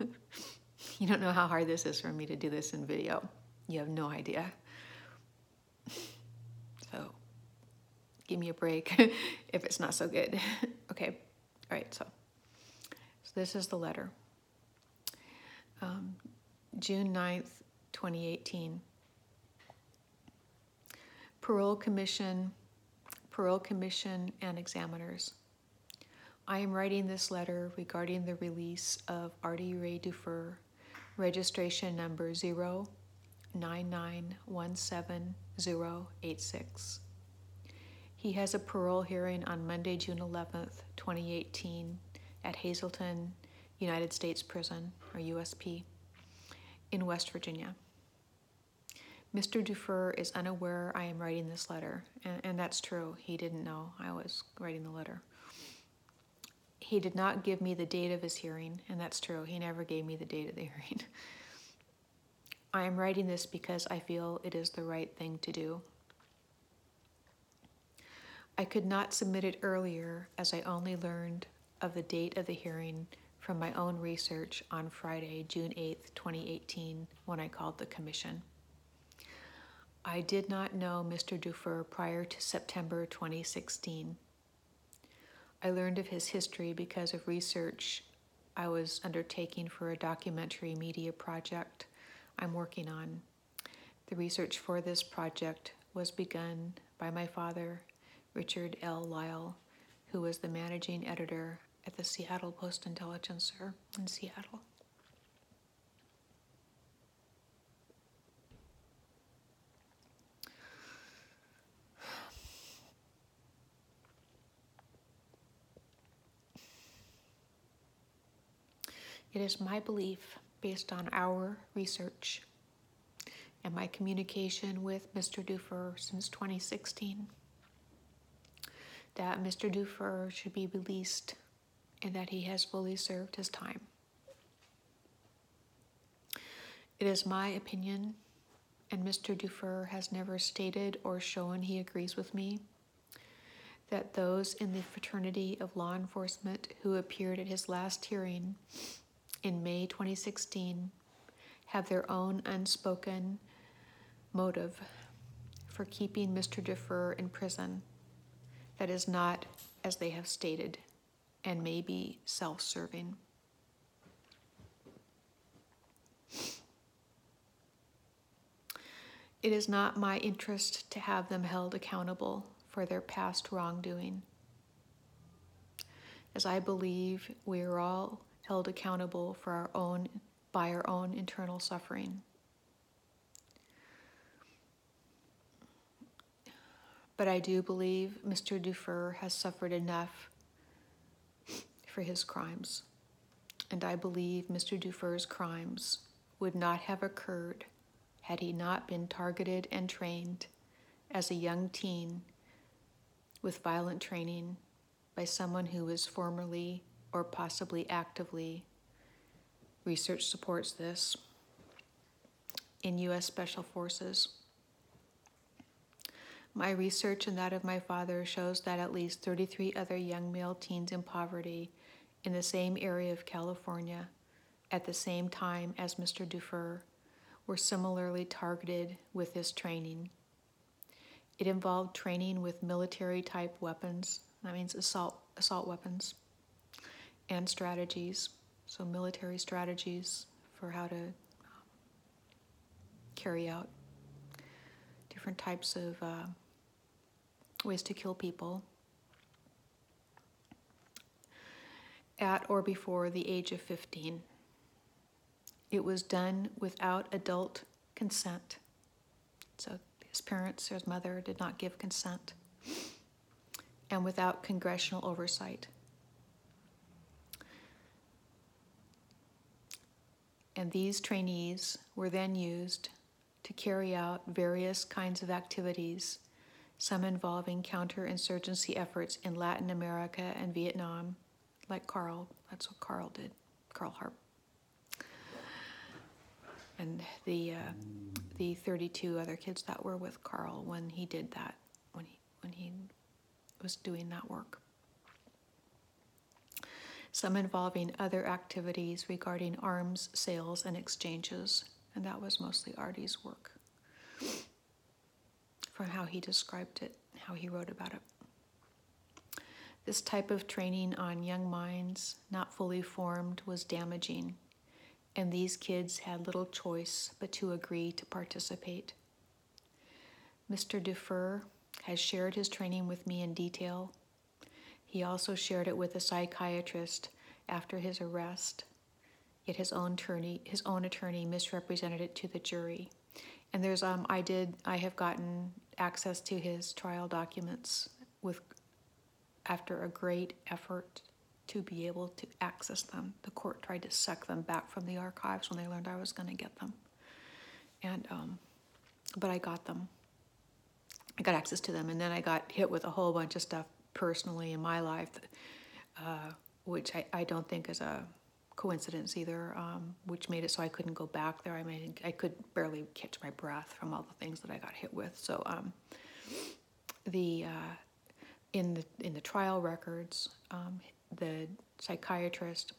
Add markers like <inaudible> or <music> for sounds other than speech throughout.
<laughs> You don't know how hard this is for me to do this in video. You have no idea. <laughs> So give me a break <laughs> if it's not so good. okay, all right, so, so this is the letter. Um, June 9th, 2018. Parole Commission, Parole Commission and examiners. I am writing this letter regarding the release of Artie Ray DuFur, registration number 099170086. He has a parole hearing on Monday, June 11th, 2018, at Hazleton United States Prison, or USP, in West Virginia. Mr. DuFur is unaware I am writing this letter, and, and that's true. He didn't know I was writing the letter. He did not give me the date of his hearing, and that's true. He never gave me the date of the hearing. <laughs> I am writing this because I feel it is the right thing to do. I could not submit it earlier as I only learned of the date of the hearing from my own research on Friday, June 8, 2018, when I called the commission. I did not know Mr. DuFur prior to September 2016. I learned of his history because of research I was undertaking for a documentary media project I'm working on. The research for this project was begun by my father, Richard L. Lyall, who was the managing editor at the Seattle Post Intelligencer in Seattle. It is my belief, based on our research and my communication with Mr. DuFur since 2016, that Mr. DuFur should be released and that he has fully served his time. It is my opinion, and Mr. DuFur has never stated or shown he agrees with me, that those in the fraternity of law enforcement who appeared at his last hearing in May 2016 have their own unspoken motive for keeping Mr. DuFur in prison that is not as they have stated and may be self serving. It is not my interest to have them held accountable for their past wrongdoing, as I believe we are all held accountable for our own by our own internal suffering. But I do believe Mr. DuFur has suffered enough for his crimes. And I believe Mr. DuFur's crimes would not have occurred had he not been targeted and trained as a young teen with violent training by someone who was formerly or possibly actively, research supports this, in U.S. Special Forces. My research and that of my father shows that at least 33 other young male teens in poverty in the same area of California at the same time as Mr. DuFur were similarly targeted with this training. It involved training with military type weapons, that means assault, assault weapons, and strategies, so military strategies for how to carry out different types of uh, ways to kill people at or before the age of 15. It was done without adult consent. So his parents, his mother, did not give consent, and without congressional oversight. And these trainees were then used to carry out various kinds of activities, some involving counterinsurgency efforts in Latin America and Vietnam, like Carl. That's what Carl did, Carl Harp. And the uh, the 32 other kids that were with Carl when he did that, when he when he was doing that work. Some involving other activities regarding arms sales and exchanges, and that was mostly Artie's work. From how he described it, how he wrote about it. This type of training on young minds, not fully formed, was damaging, and these kids had little choice but to agree to participate. Mr. DuFur has shared his training with me in detail. He also shared it with a psychiatrist after his arrest, yet his own attorney, his own attorney misrepresented it to the jury. And there's um I did I have gotten access to his trial documents with after a great effort to be able to access them. The court tried to suck them back from the archives when they learned I was going to get them. And, um, but I got them. I got access to them. And then I got hit with a whole bunch of stuff personally in my life, uh, which I, I don't think is a coincidence either, um, which made it so I couldn't go back there. I mean, I could barely catch my breath from all the things that I got hit with. So, um, the, uh, in the in the trial records, um, the psychiatrist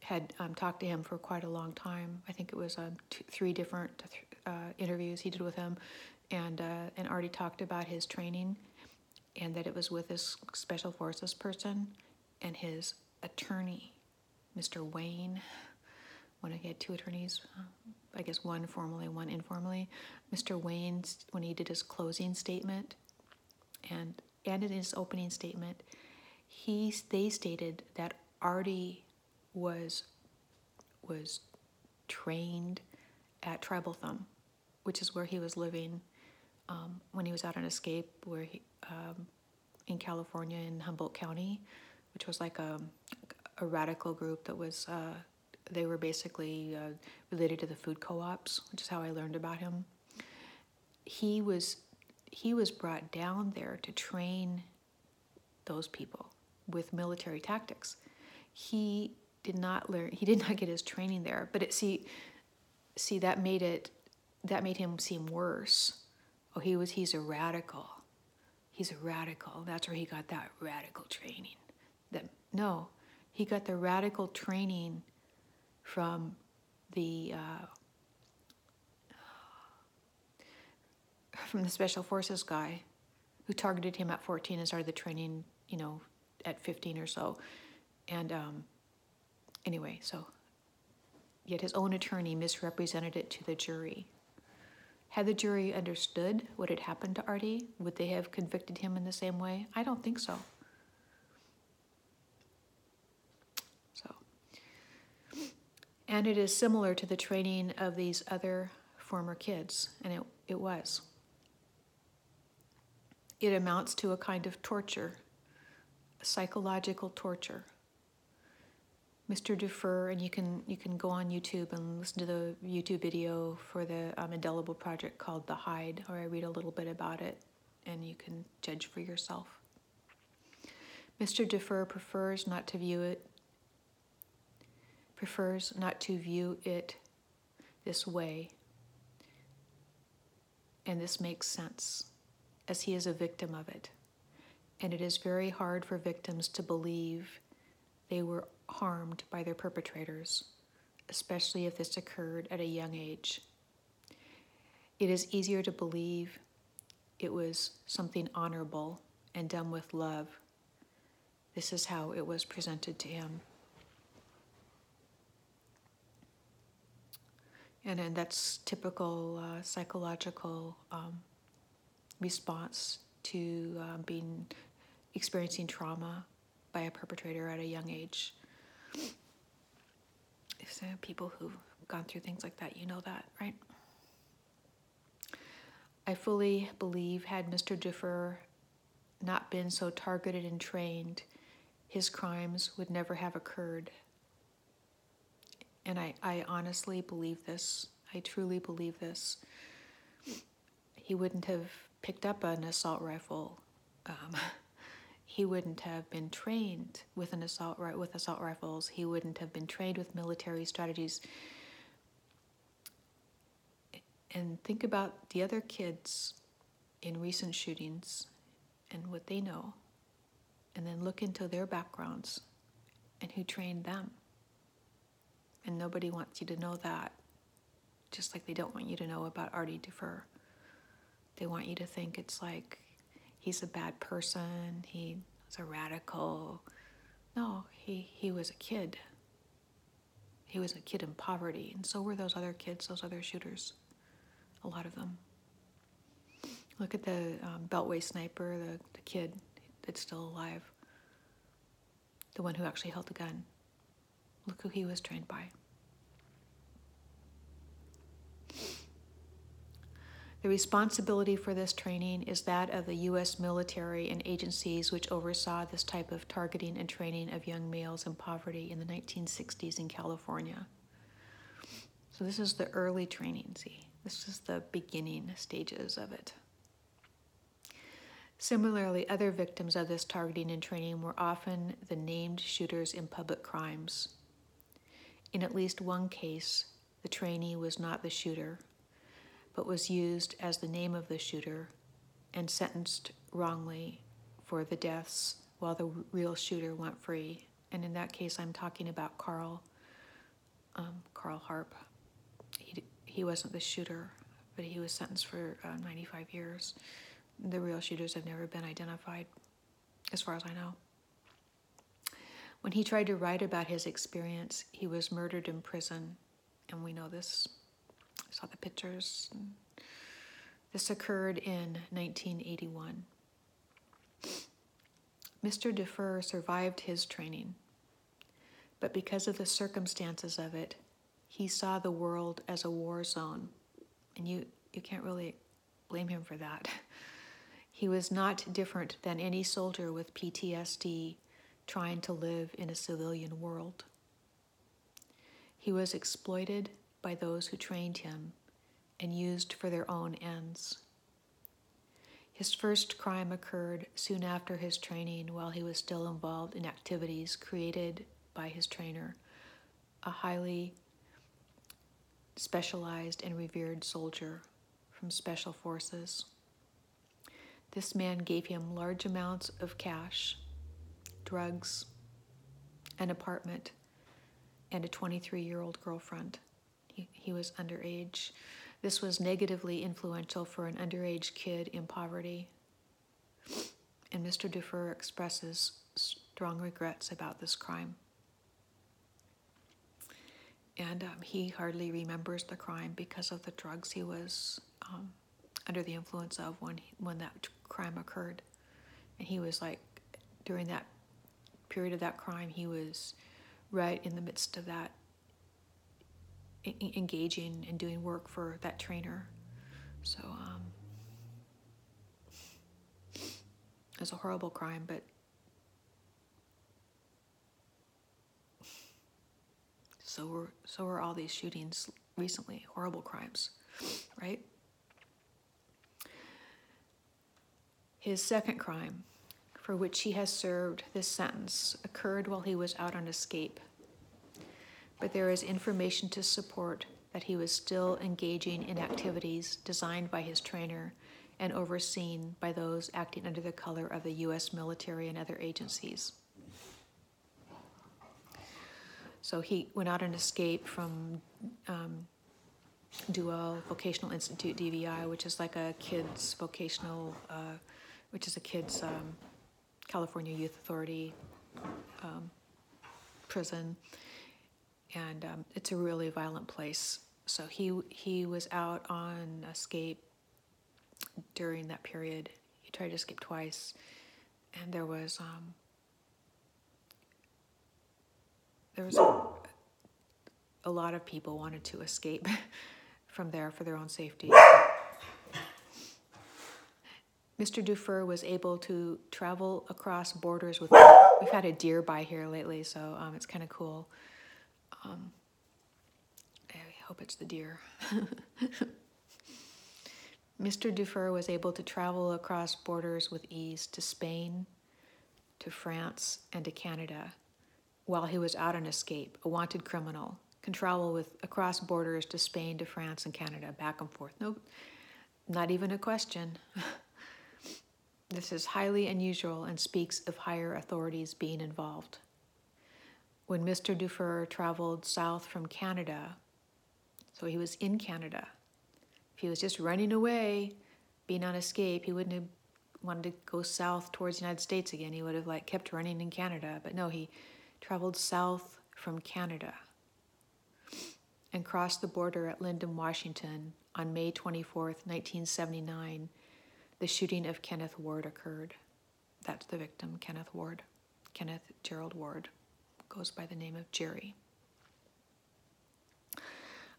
had um, talked to him for quite a long time. I think it was um, two, three different uh, interviews he did with him, and uh, and already talked about his training, and that it was with this special forces person, and his attorney, Mr. Wayne. When he had two attorneys, I guess one formally, one informally. Mr. Wayne, when he did his closing statement, and and in his opening statement, he they stated that Artie was was trained at Tribal Thumb, which is where he was living um, when he was out on escape, where he um, in California in Humboldt County, which was like a a radical group that was. Uh, they were basically uh, related to the food co-ops, which is how I learned about him. He was he was brought down there to train those people with military tactics. He did not learn he did not get his training there, but it see see that made it that made him seem worse. Oh, he was he's a radical. He's a radical. That's where he got that radical training. That no, he got the radical training from the uh, from the special forces guy who targeted him at 14 and started the training, you know, at 15 or so. And um, anyway, so yet his own attorney misrepresented it to the jury. Had the jury understood what had happened to Artie, would they have convicted him in the same way? I don't think so. So, and it is similar to the training of these other former kids, and it, it was it amounts to a kind of torture, psychological torture. Mr. DuFur, and you can you can go on YouTube and listen to the YouTube video for the um, indelible project called The Hide, or I read a little bit about it, and you can judge for yourself. Mr. DuFur prefers not to view it prefers not to view it this way, and this makes sense as he is a victim of it. And it is very hard for victims to believe they were harmed by their perpetrators, especially if this occurred at a young age. It is easier to believe it was something honorable and done with love. This is how it was presented to him. And, and that's typical uh, psychological um, response to um, being experiencing trauma by a perpetrator at a young age. So people who've gone through things like that, you know that, right? I fully believe had Mr. DuFur not been so targeted and trained, his crimes would never have occurred. And I, I honestly believe this. I truly believe this. He wouldn't have picked up an assault rifle, um, <laughs> he wouldn't have been trained with an assault with assault rifles. He wouldn't have been trained with military strategies. And think about the other kids in recent shootings and what they know, and then look into their backgrounds and who trained them. And nobody wants you to know that, just like they don't want you to know about Artie DuFur. They want you to think it's like he's a bad person, he's a radical. No, he, he was a kid. He was a kid in poverty, and so were those other kids, those other shooters, a lot of them. Look at the um, Beltway sniper, the, the kid that's still alive, the one who actually held the gun. Look who he was trained by. The responsibility for this training is that of the U.S. military and agencies which oversaw this type of targeting and training of young males in poverty in the 1960s in California. So, this is the early training, see? This is the beginning stages of it. Similarly, other victims of this targeting and training were often the named shooters in public crimes. In at least one case, the trainee was not the shooter, but was used as the name of the shooter and sentenced wrongly for the deaths while the real shooter went free. And in that case, I'm talking about Carl, um, Carl Harp. He, he wasn't the shooter, but he was sentenced for uh, 95 years. The real shooters have never been identified, as far as I know. When he tried to write about his experience, he was murdered in prison, and we know this saw the pictures. This occurred in 1981. Mr. DuFur survived his training, but because of the circumstances of it, he saw the world as a war zone, and you, you can't really blame him for that. <laughs> He was not different than any soldier with PTSD trying to live in a civilian world. He was exploited by those who trained him and used for their own ends. His first crime occurred soon after his training while he was still involved in activities created by his trainer, a highly specialized and revered soldier from Special Forces. This man gave him large amounts of cash, drugs, an apartment, and a 23 year old girlfriend. He, was underage. This was negatively influential for an underage kid in poverty. And Mr. DuFur expresses strong regrets about this crime. And um, he hardly remembers the crime because of the drugs he was um, under the influence of when, he, when that crime occurred. And he was like, during that period of that crime, he was right in the midst of that engaging and doing work for that trainer. So um, it was a horrible crime, but so were so were all these shootings recently, horrible crimes, right? His second crime, for which he has served this sentence, occurred while he was out on escape but there is information to support that he was still engaging in activities designed by his trainer and overseen by those acting under the color of the U.S. military and other agencies. So he went out on escape from um, Deuel Vocational Institute, DVI, which is like a kids vocational, uh, which is a kids um, California Youth Authority um, prison and um, it's a really violent place. So he he was out on escape during that period. He tried to escape twice, and there was um, there was a, a lot of people wanted to escape <laughs> from there for their own safety. Mr. DuFur was able to travel across borders with. We've had a deer by here lately, so um, it's kind of cool. Um, I hope it's the deer. <laughs> Mr. DuFur was able to travel across borders with ease to Spain, to France, and to Canada while he was out on escape, a wanted criminal, can travel with across borders to Spain, to France, and Canada, back and forth. No, not even a question. <laughs> this is highly unusual and speaks of higher authorities being involved. When Mr. DuFur traveled south from Canada, so he was in Canada. If he was just running away, being on escape, he wouldn't have wanted to go south towards the United States again. He would have like kept running in Canada. But no, he traveled south from Canada and crossed the border at Lynden, Washington on May 24th, 1979. The shooting of Kenneth Ward occurred. That's the victim, Kenneth Ward. Kenneth Gerald Ward goes by the name of Jerry.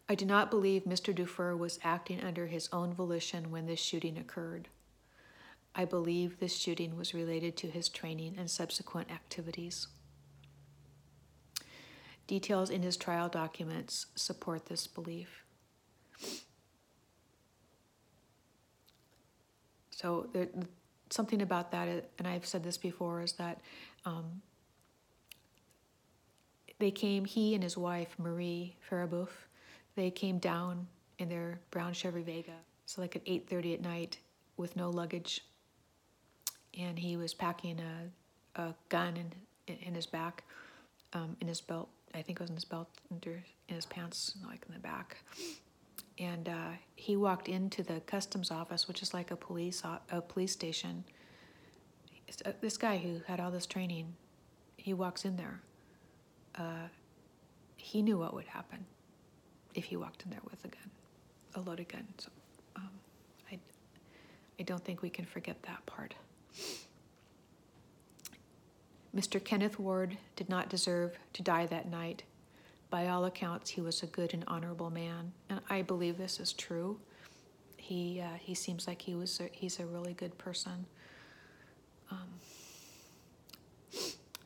I do not believe Mr. DuFur was acting under his own volition when this shooting occurred. I believe this shooting was related to his training and subsequent activities. Details in his trial documents support this belief. So there, something about that, and I've said this before, is that um, they came, he and his wife, Marie Farabouf, they came down in their brown Chevy Vega, so like at 8.30 at night with no luggage. And he was packing a, a gun in, in his back, um, in his belt. I think it was in his belt, under, in his pants, like in the back. And uh, he walked into the customs office, which is like a police a police station. Uh, this guy who had all this training, he walks in there. Uh, he knew what would happen if he walked in there with a gun, a loaded gun. So um, I, I don't think we can forget that part. Mr. Kenneth Ward did not deserve to die that night. By all accounts, he was a good and honorable man, and I believe this is true. He uh, he seems like he was a, he's a really good person. Um,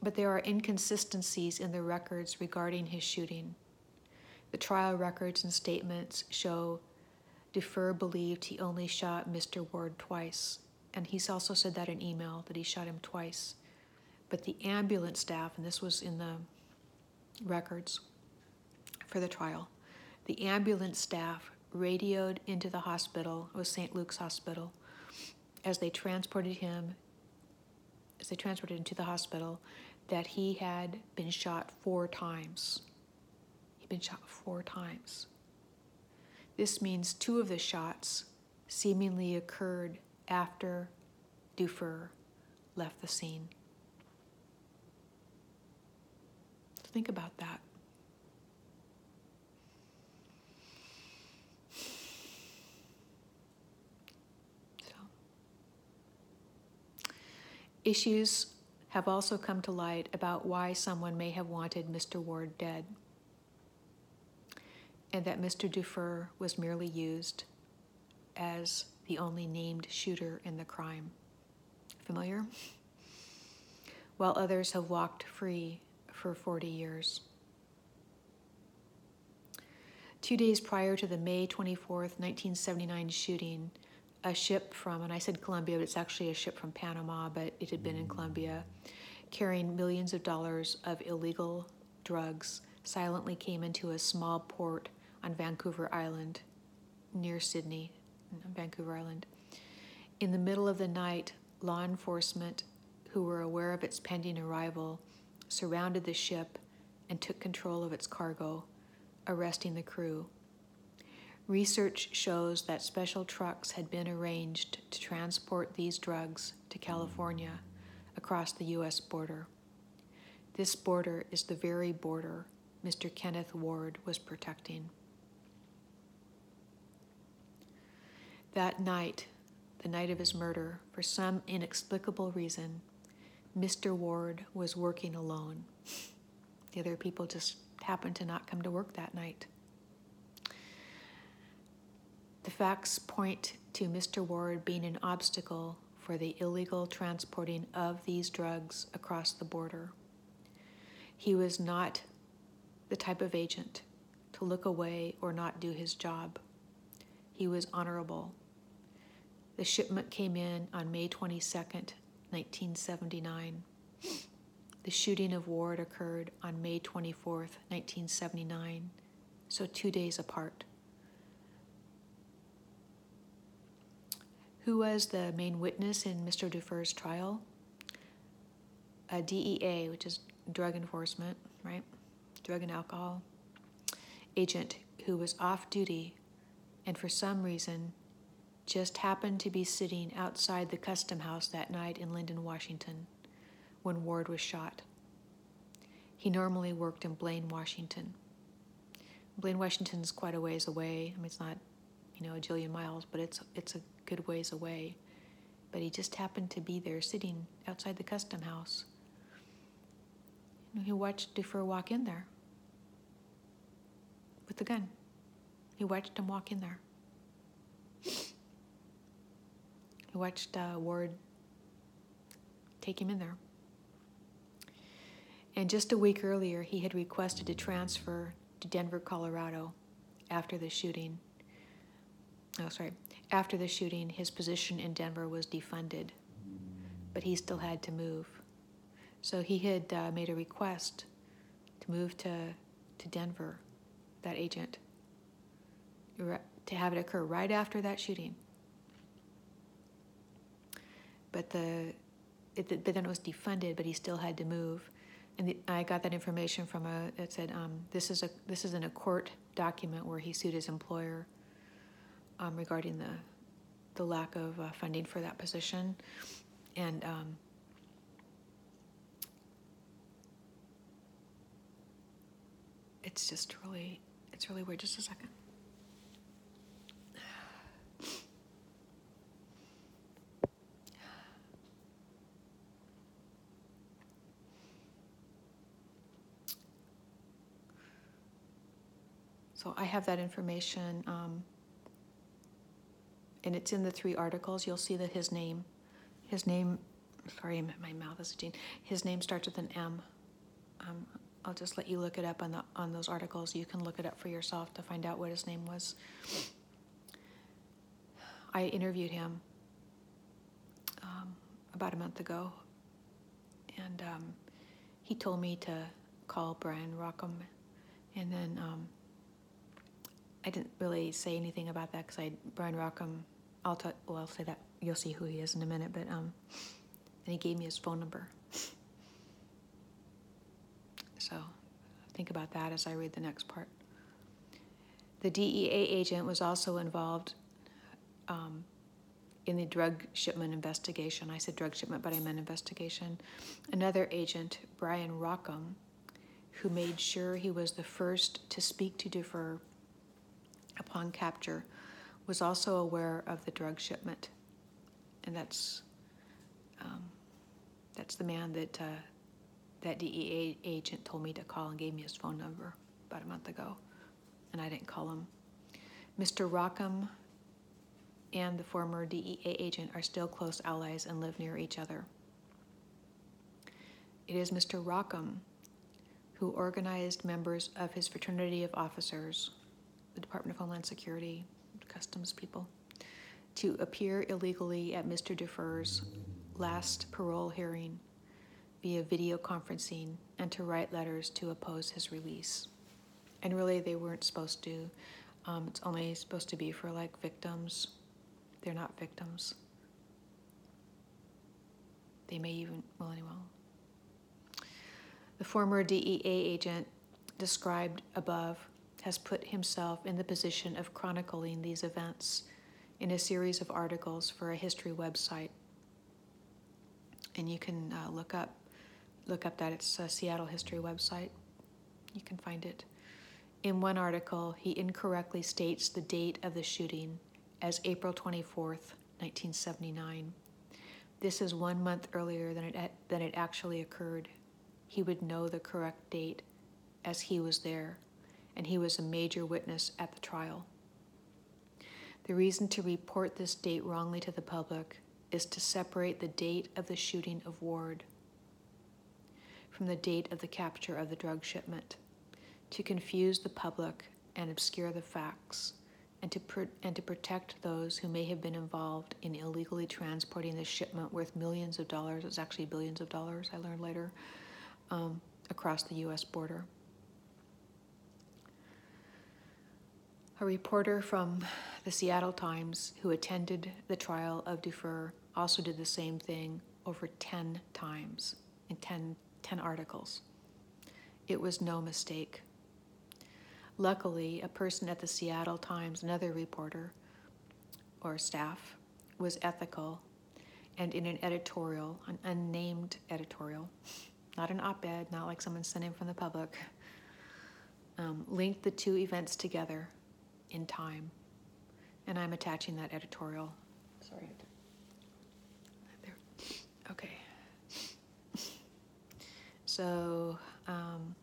but there are inconsistencies in the records regarding his shooting. The trial records and statements show DuFur believed he only shot Mr. Ward twice, and he's also said that in email that he shot him twice. But the ambulance staff, and this was in the records for the trial, the ambulance staff radioed into the hospital, it was St. Luke's Hospital, as they transported him, as they transported him to the hospital, that he had been shot four times. He'd been shot four times. This means two of the shots seemingly occurred after DuFur left the scene. Think about that. So, issues have also come to light about why someone may have wanted Mr. Ward dead, and that Mr. DuFur was merely used as the only named shooter in the crime. Familiar? While others have walked free for 40 years. Two days prior to the May 24th, 1979 shooting, a ship from, and I said Colombia, but it's actually a ship from Panama, but it had been in Colombia, carrying millions of dollars of illegal drugs, silently came into a small port on Vancouver Island, near Sidney, Vancouver Island. In the middle of the night, law enforcement, who were aware of its pending arrival, surrounded the ship and took control of its cargo, arresting the crew. Research shows that special trucks had been arranged to transport these drugs to California across the U.S. border. This border is the very border Mr. Kenneth Ward was protecting. That night, the night of his murder, for some inexplicable reason, Mr. Ward was working alone. The other people just happened to not come to work that night. The facts point to Mr. Ward being an obstacle for the illegal transporting of these drugs across the border. He was not the type of agent to look away or not do his job. He was honorable. The shipment came in on May 22nd, 1979. The shooting of Ward occurred on May 24th, 1979, so two days apart. Who was the main witness in Mr. DuFur's trial? Uh, a DEA, which is Drug Enforcement, right? Drug and alcohol. Agent who was off duty and for some reason just happened to be sitting outside the custom house that night in Lynden, Washington, when Ward was shot. He normally worked in Blaine, Washington. Blaine, Washington's quite a ways away. I mean, it's not, you know, a jillion miles, but it's it's a good ways away. But he just happened to be there, sitting outside the custom house. He watched DuFur walk in there with the gun. He watched him walk in there. He watched uh, Ward take him in there. And just a week earlier, he had requested a transfer to Denver, Colorado after the shooting. Oh, sorry. After the shooting, his position in Denver was defunded, but he still had to move. So he had uh, made a request to move to, to Denver, that agent, to have it occur right after that shooting. But the, it, but then it was defunded, but he still had to move and the, I got that information from a, it said, um, this is a, this is in a court document where he sued his employer um, regarding the, the lack of uh, funding for that position. And um, it's just really, it's really weird. Just a second. So I have that information, um, and it's in the three articles. You'll see that his name, his name, sorry, my mouth is a itching. His name starts with an M. Um, I'll just let you look it up on the on those articles. You can look it up for yourself to find out what his name was. I interviewed him um, about a month ago, and um, he told me to call Brian Rockham, and then um, I didn't really say anything about that because I Brian Rockham. I'll tell. Well, I'll say that you'll see who he is in a minute. But um, and he gave me his phone number. So think about that as I read the next part. The DEA agent was also involved um, in the drug shipment investigation. I said drug shipment, but I meant investigation. Another agent, Brian Rockham, who made sure he was the first to speak to DuFur upon capture was also aware of the drug shipment. And that's, um, that's the man that, uh, that DEA agent told me to call and gave me his phone number about a month ago. And I didn't call him. Mr. Rockham and the former DEA agent are still close allies and live near each other. It is Mr. Rockham who organized members of his fraternity of officers the Department of Homeland Security, customs people, to appear illegally at Mr. DuFur's last parole hearing via video conferencing and to write letters to oppose his release. And really, they weren't supposed to. Um, it's only supposed to be for like victims. They're not victims. They may even, well, anyway. The former DEA agent described above has put himself in the position of chronicling these events in a series of articles for a history website. And you can uh, look up look up that it's a Seattle history website. You can find it. In one article, he incorrectly states the date of the shooting as April 24th, 1979. This is one month earlier than it, than it actually occurred. He would know the correct date as he was there and he was a major witness at the trial. The reason to report this date wrongly to the public is to separate the date of the shooting of Ward from the date of the capture of the drug shipment, to confuse the public and obscure the facts, and to, and to protect those who may have been involved in illegally transporting the shipment worth millions of dollars, it's actually billions of dollars, I learned later, um, across the U.S. border. A reporter from the Seattle Times who attended the trial of DuFur also did the same thing over 10 times in 10, 10 articles. It was no mistake. Luckily, a person at the Seattle Times, another reporter or staff, was ethical and in an editorial, an unnamed editorial, not an op ed, not like someone sent in from the public, um, linked the two events together in time. And I'm attaching that editorial. Sorry. There. Okay. So, um,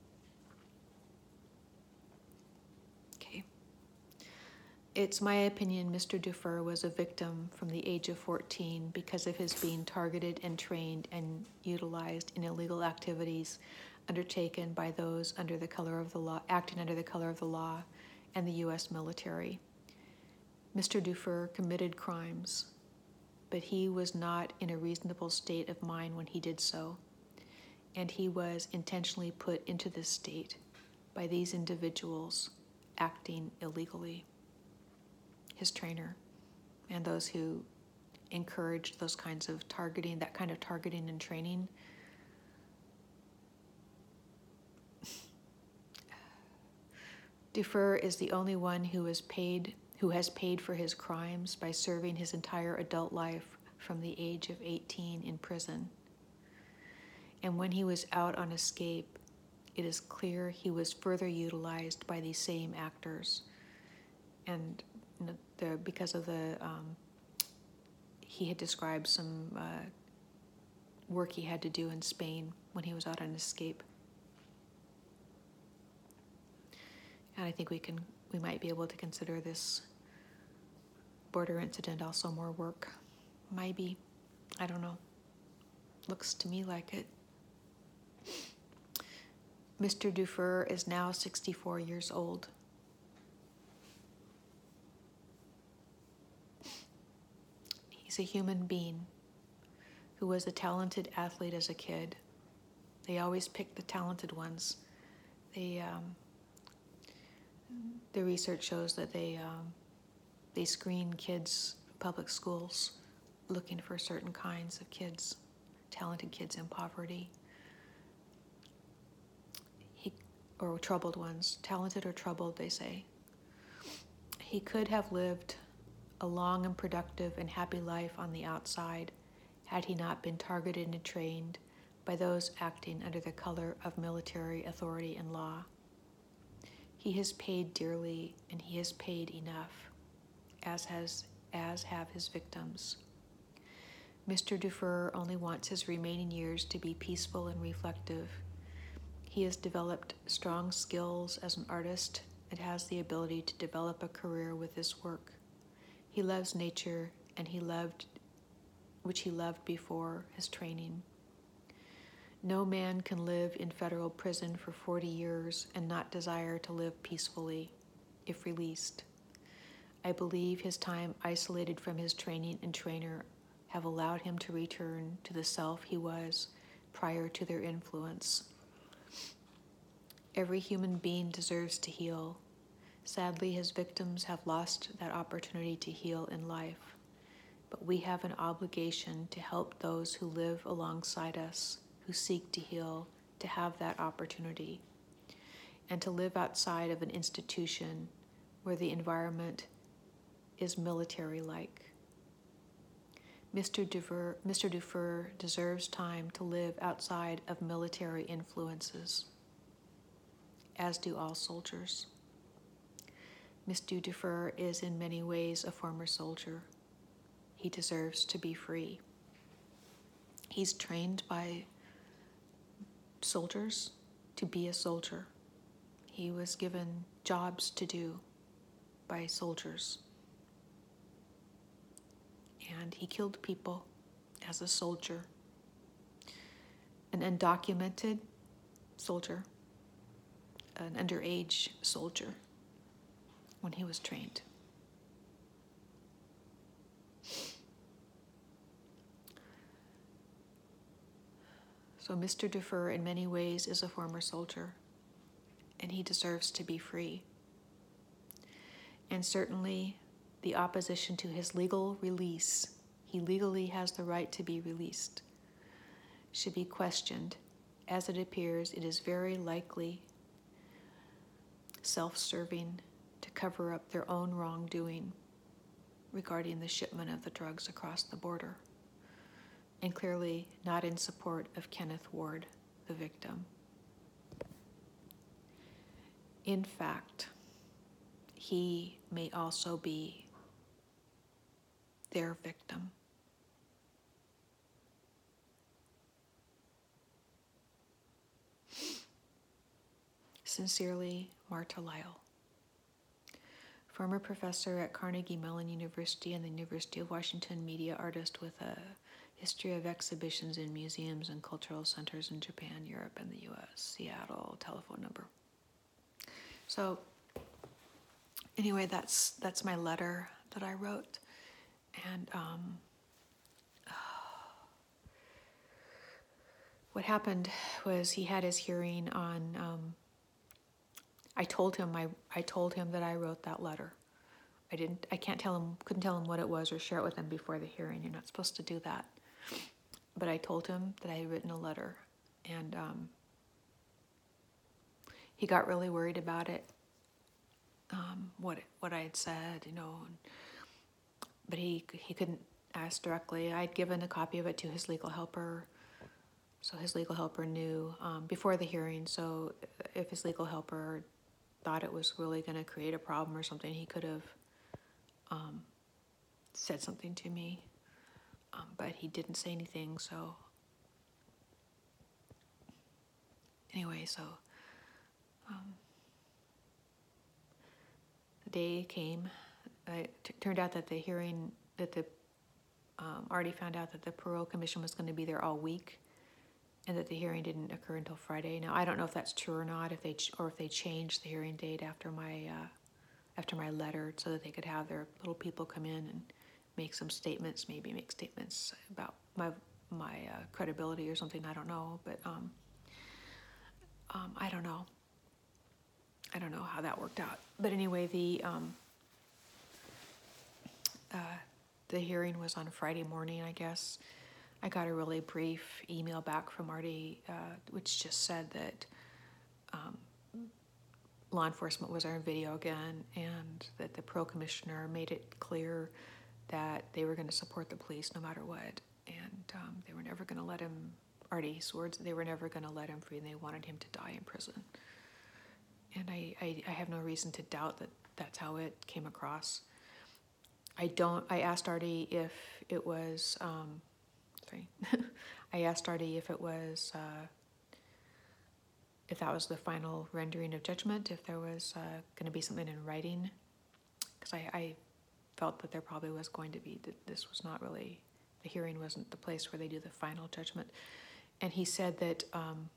okay. It's my opinion Mr. DuFur was a victim from the age of 14 because of his being targeted and trained and utilized in illegal activities undertaken by those under the color of the law, acting under the color of the law, and the U.S. military. Mr. DuFur committed crimes, but he was not in a reasonable state of mind when he did so, and he was intentionally put into this state by these individuals acting illegally. His trainer and those who encouraged those kinds of targeting, that kind of targeting and training DuFur is the only one who has paid who has paid for his crimes by serving his entire adult life from the age of 18 in prison. And when he was out on escape, it is clear he was further utilized by these same actors. And the, because of the, um, he had described some uh, work he had to do in Spain when he was out on escape. And I think we can, we might be able to consider this border incident also more work. Maybe. I don't know. Looks to me like it. Mr. DuFur is now 64 years old. He's a human being who was a talented athlete as a kid. They always pick the talented ones. They, um, the research shows that they um, they screen kids public schools looking for certain kinds of kids, talented kids in poverty. He or troubled ones, talented or troubled, they say. He could have lived a long and productive and happy life on the outside had he not been targeted and trained by those acting under the color of military authority and law. He has paid dearly, and he has paid enough, as has as have his victims. Mr. DuFur only wants his remaining years to be peaceful and reflective. He has developed strong skills as an artist and has the ability to develop a career with his work. He loves nature and he loved which he loved before his training. No man can live in federal prison for 40 years and not desire to live peacefully, if released. I believe his time isolated from his training and trainer have allowed him to return to the self he was prior to their influence. Every human being deserves to heal. Sadly, his victims have lost that opportunity to heal in life. But we have an obligation to help those who live alongside us who seek to heal to have that opportunity and to live outside of an institution where the environment is military like. Mr. DuFur, Mr. DuFur deserves time to live outside of military influences, as do all soldiers. Mr. DuFur is in many ways a former soldier. He deserves to be free. He's trained by soldiers to be a soldier. He was given jobs to do by soldiers. And he killed people as a soldier. An undocumented soldier, an underage soldier, when he was trained. So Mr. DuFur, in many ways, is a former soldier, and he deserves to be free. And certainly, the opposition to his legal release, he legally has the right to be released, should be questioned as it appears, it is very likely self serving to cover up their own wrongdoing regarding the shipment of the drugs across the border, and clearly not in support of Kenneth Ward, the victim. In fact, he may also be their victim. Sincerely, Marta Lyall. Former professor at Carnegie Mellon University and the University of Washington, media artist with a history of exhibitions in museums and cultural centers in Japan, Europe, and the US. Seattle, telephone number. So, anyway, that's that's my letter that I wrote, and um, <sighs> what happened was he had his hearing on. Um, I told him I I told him that I wrote that letter. I didn't. I can't tell him. Couldn't tell him what it was or share it with him before the hearing. You're not supposed to do that. But I told him that I had written a letter, and um, he got really worried about it. Um, what what I had said, you know, and, but he he couldn't ask directly. I'd given a copy of it to his legal helper, so his legal helper knew um, before the hearing. So if his legal helper thought it was really going to create a problem or something, he could have um, said something to me. Um, but he didn't say anything, so. Anyway, so. Um, the day came. It t- turned out that the hearing, that the, um, already found out that the parole commission was going to be there all week and that the hearing didn't occur until Friday. Now I don't know if that's true or not, if they ch- or if they changed the hearing date after my uh, after my letter, so that they could have their little people come in and make some statements, maybe make statements about my my uh, credibility or something. I don't know, but um, um, I don't know. I don't know how that worked out. But anyway, the um, uh, the hearing was on Friday morning, I guess. I got a really brief email back from Marty, uh, which just said that um, law enforcement was on video again, and that the pro commissioner made it clear that they were going to support the police no matter what, and um, they were never going to let him. Artie's words: they were never going to let him free, and they wanted him to die in prison. And I, I, I have no reason to doubt that that's how it came across. I don't. I asked Artie if it was. Um, sorry, <laughs> I asked Artie if it was. Uh, if that was the final rendering of judgment, if there was uh, going to be something in writing, because I, I felt that there probably was going to be. That this was not really the hearing wasn't the place where they do the final judgment, and he said that. Um,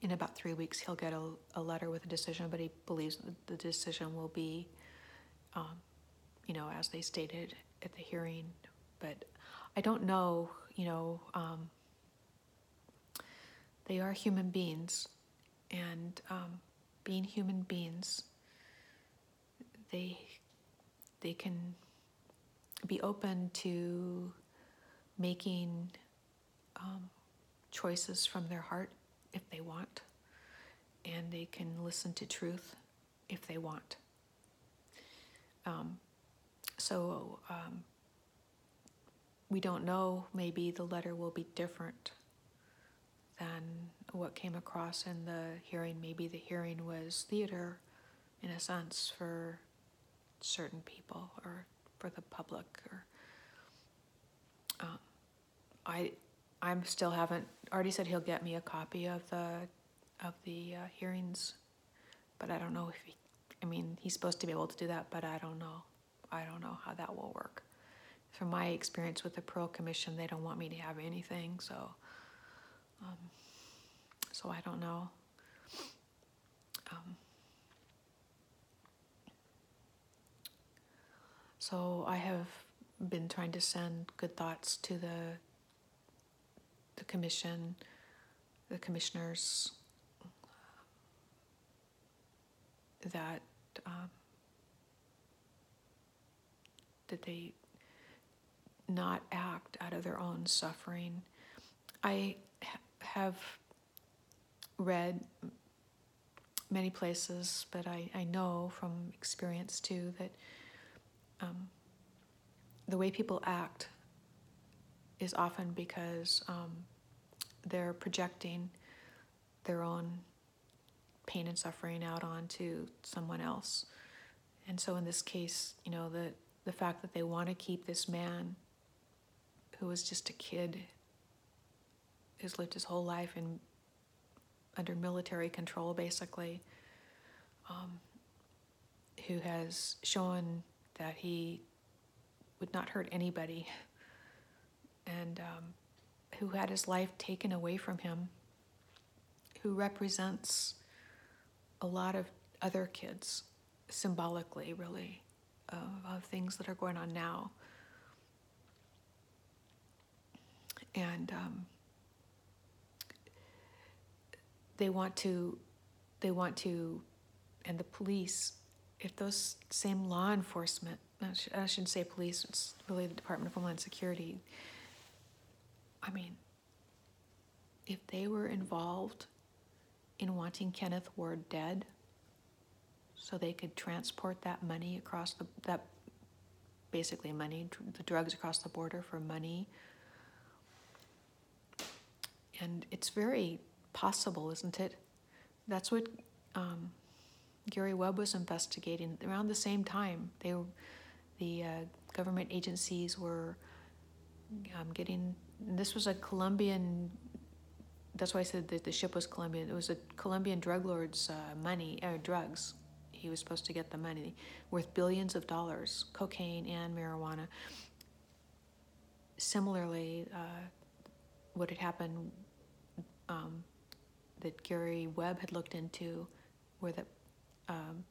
in about three weeks, he'll get a, a letter with a decision, but he believes that the decision will be, um, you know, as they stated at the hearing. But I don't know, you know, um, they are human beings, and um, being human beings, they they can be open to making um, choices from their heart if they want, and they can listen to truth if they want. Um, so um, we don't know, maybe the letter will be different than what came across in the hearing. Maybe the hearing was theater, in a sense, for certain people or for the public. Or um, I, I'm still haven't. Artie said he'll get me a copy of the of the uh, hearings, but I don't know if he. I mean, he's supposed to be able to do that, but I don't know. I don't know how that will work. From my experience with the Parole Commission, they don't want me to have anything, so. Um, so I don't know. Um, so I have been trying to send good thoughts to the the commission, the commissioners, that um, that they not act out of their own suffering. I ha- have read many places, but I, I know from experience too that um, the way people act is often because um, they're projecting their own pain and suffering out onto someone else. And so in this case, you know, the, the fact that they want to keep this man who was just a kid who's lived his whole life in under military control basically um, who has shown that he would not hurt anybody. And um, who had his life taken away from him who represents a lot of other kids symbolically really uh, of things that are going on now. And um, they want to they want to and the police if those same law enforcement I shouldn't say police it's really the Department of Homeland Security I mean if they were involved in wanting Kenneth Ward dead so they could transport that money across the that basically money the drugs across the border for money and it's very possible, isn't it? That's what um, Gary Webb was investigating around the same time. They, the uh, government agencies were um, getting. this was a Colombian. That's why I said that the ship was Colombian. It was a Colombian drug lord's uh, money or uh, drugs. He was supposed to get the money worth billions of dollars, cocaine and marijuana. Similarly, uh, what had happened um, that Gary Webb had looked into, where the um,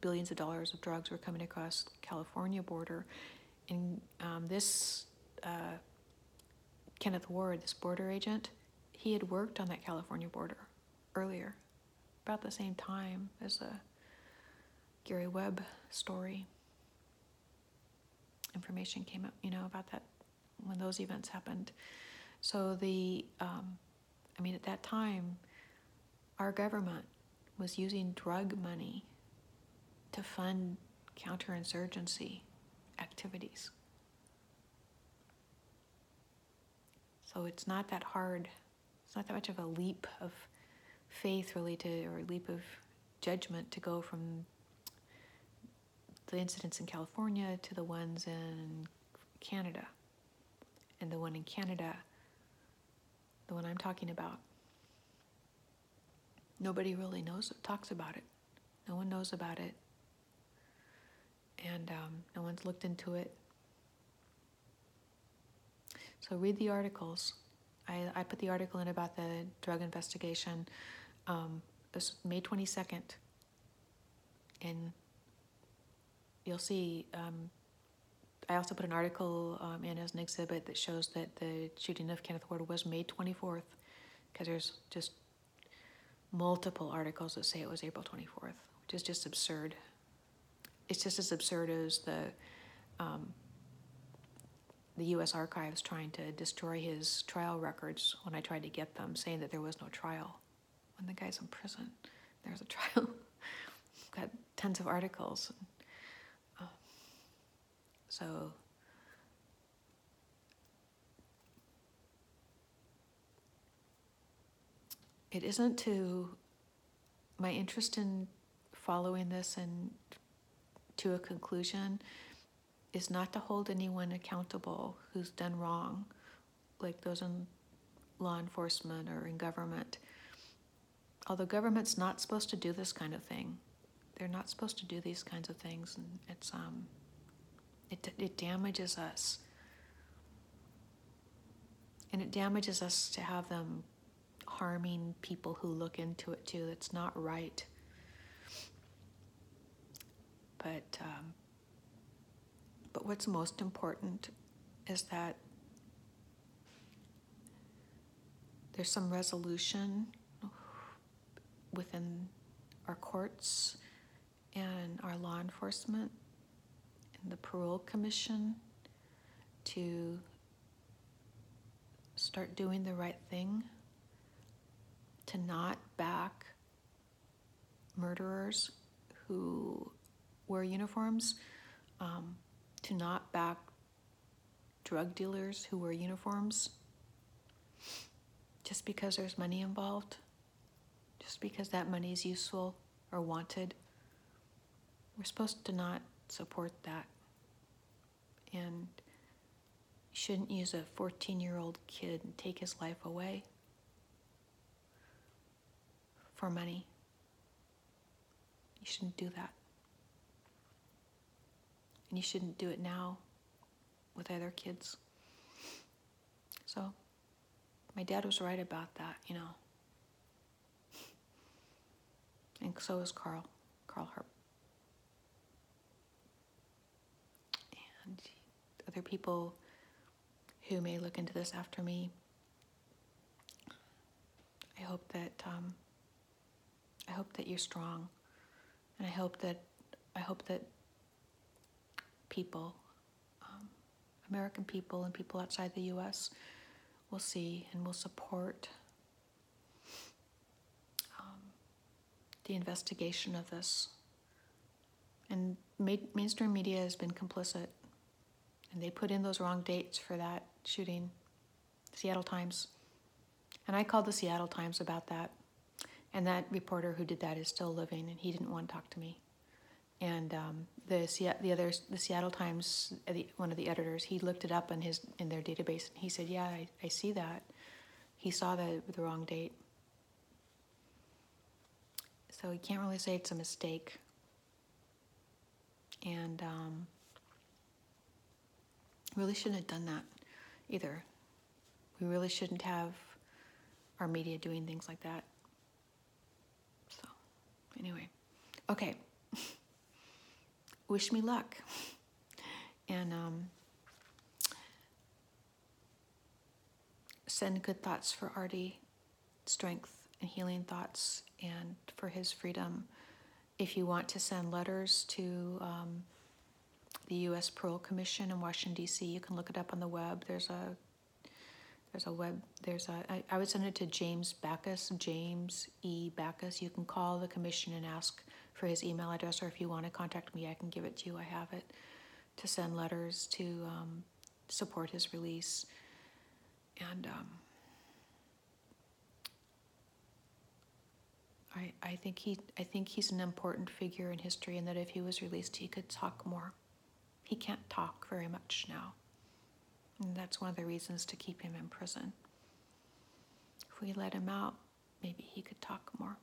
billions of dollars of drugs were coming across California border, and um, this uh, Kenneth Ward, this border agent, he had worked on that California border earlier, about the same time as the Gary Webb story. Information came up, you know, about that when those events happened. So the um, I mean, at that time, our government was using drug money to fund counterinsurgency activities. So it's not that hard. It's not that much of a leap of faith, really, to or a leap of judgment to go from the incidents in California to the ones in Canada. And the one in Canada the one I'm talking about. Nobody really knows, talks about it. No one knows about it. And um, no one's looked into it. So read the articles. I, I put the article in about the drug investigation. Um, it was May 22nd. And you'll see um, I also put an article um, in as an exhibit that shows that the shooting of Kenneth Ward was May 24th, because there's just multiple articles that say it was April 24th, which is just absurd. It's just as absurd as the um, the U.S. Archives trying to destroy his trial records when I tried to get them, saying that there was no trial. When the guy's in prison, there's a trial. <laughs> Got tons of articles. So it isn't to my interest in following this and to a conclusion is not to hold anyone accountable who's done wrong, like those in law enforcement or in government. Although government's not supposed to do this kind of thing, they're not supposed to do these kinds of things, and it's um, it, it damages us. And it damages us to have them harming people who look into it too. That's not right. But um, but what's most important is that there's some resolution within our courts and our law enforcement and the Parole Commission to start doing the right thing to not back murderers who wear uniforms, um, to not back drug dealers who wear uniforms, just because there's money involved, just because that money is useful or wanted. We're supposed to not support that. And shouldn't use a 14 year old kid and take his life away for money. You shouldn't do that. And you shouldn't do it now with other kids. So, my dad was right about that, you know. And so is Carl, Carl Harp. And other people who may look into this after me, I hope that um, I hope that you're strong, and I hope that I hope that people, um, American people and people outside the U.S. will see and will support um, the investigation of this. And ma- mainstream media has been complicit, and they put in those wrong dates for that shooting, Seattle Times. And I called the Seattle Times about that. And that reporter who did that is still living, and he didn't want to talk to me. And um, the the other the Seattle Times, the, one of the editors, he looked it up in his in their database, and he said, "Yeah, I, I see that." He saw the the wrong date, so you can't really say it's a mistake. And um, really shouldn't have done that either. We really shouldn't have our media doing things like that. Anyway, okay. Wish me luck. And um, send good thoughts for Artie, strength and healing thoughts, and for his freedom. If you want to send letters to um, the U.S. Parole Commission in Washington D.C., you can look it up on the web. There's a there's a web, there's a, I, I would send it to James Backus, James E. Backus. You can call the commission and ask for his email address, or if you want to contact me, I can give it to you. I have it to send letters to um, support his release. And um, I, I think he, I think he's an important figure in history, and that if he was released, he could talk more. He can't talk very much now. And that's one of the reasons to keep him in prison. If we let him out, maybe he could talk more.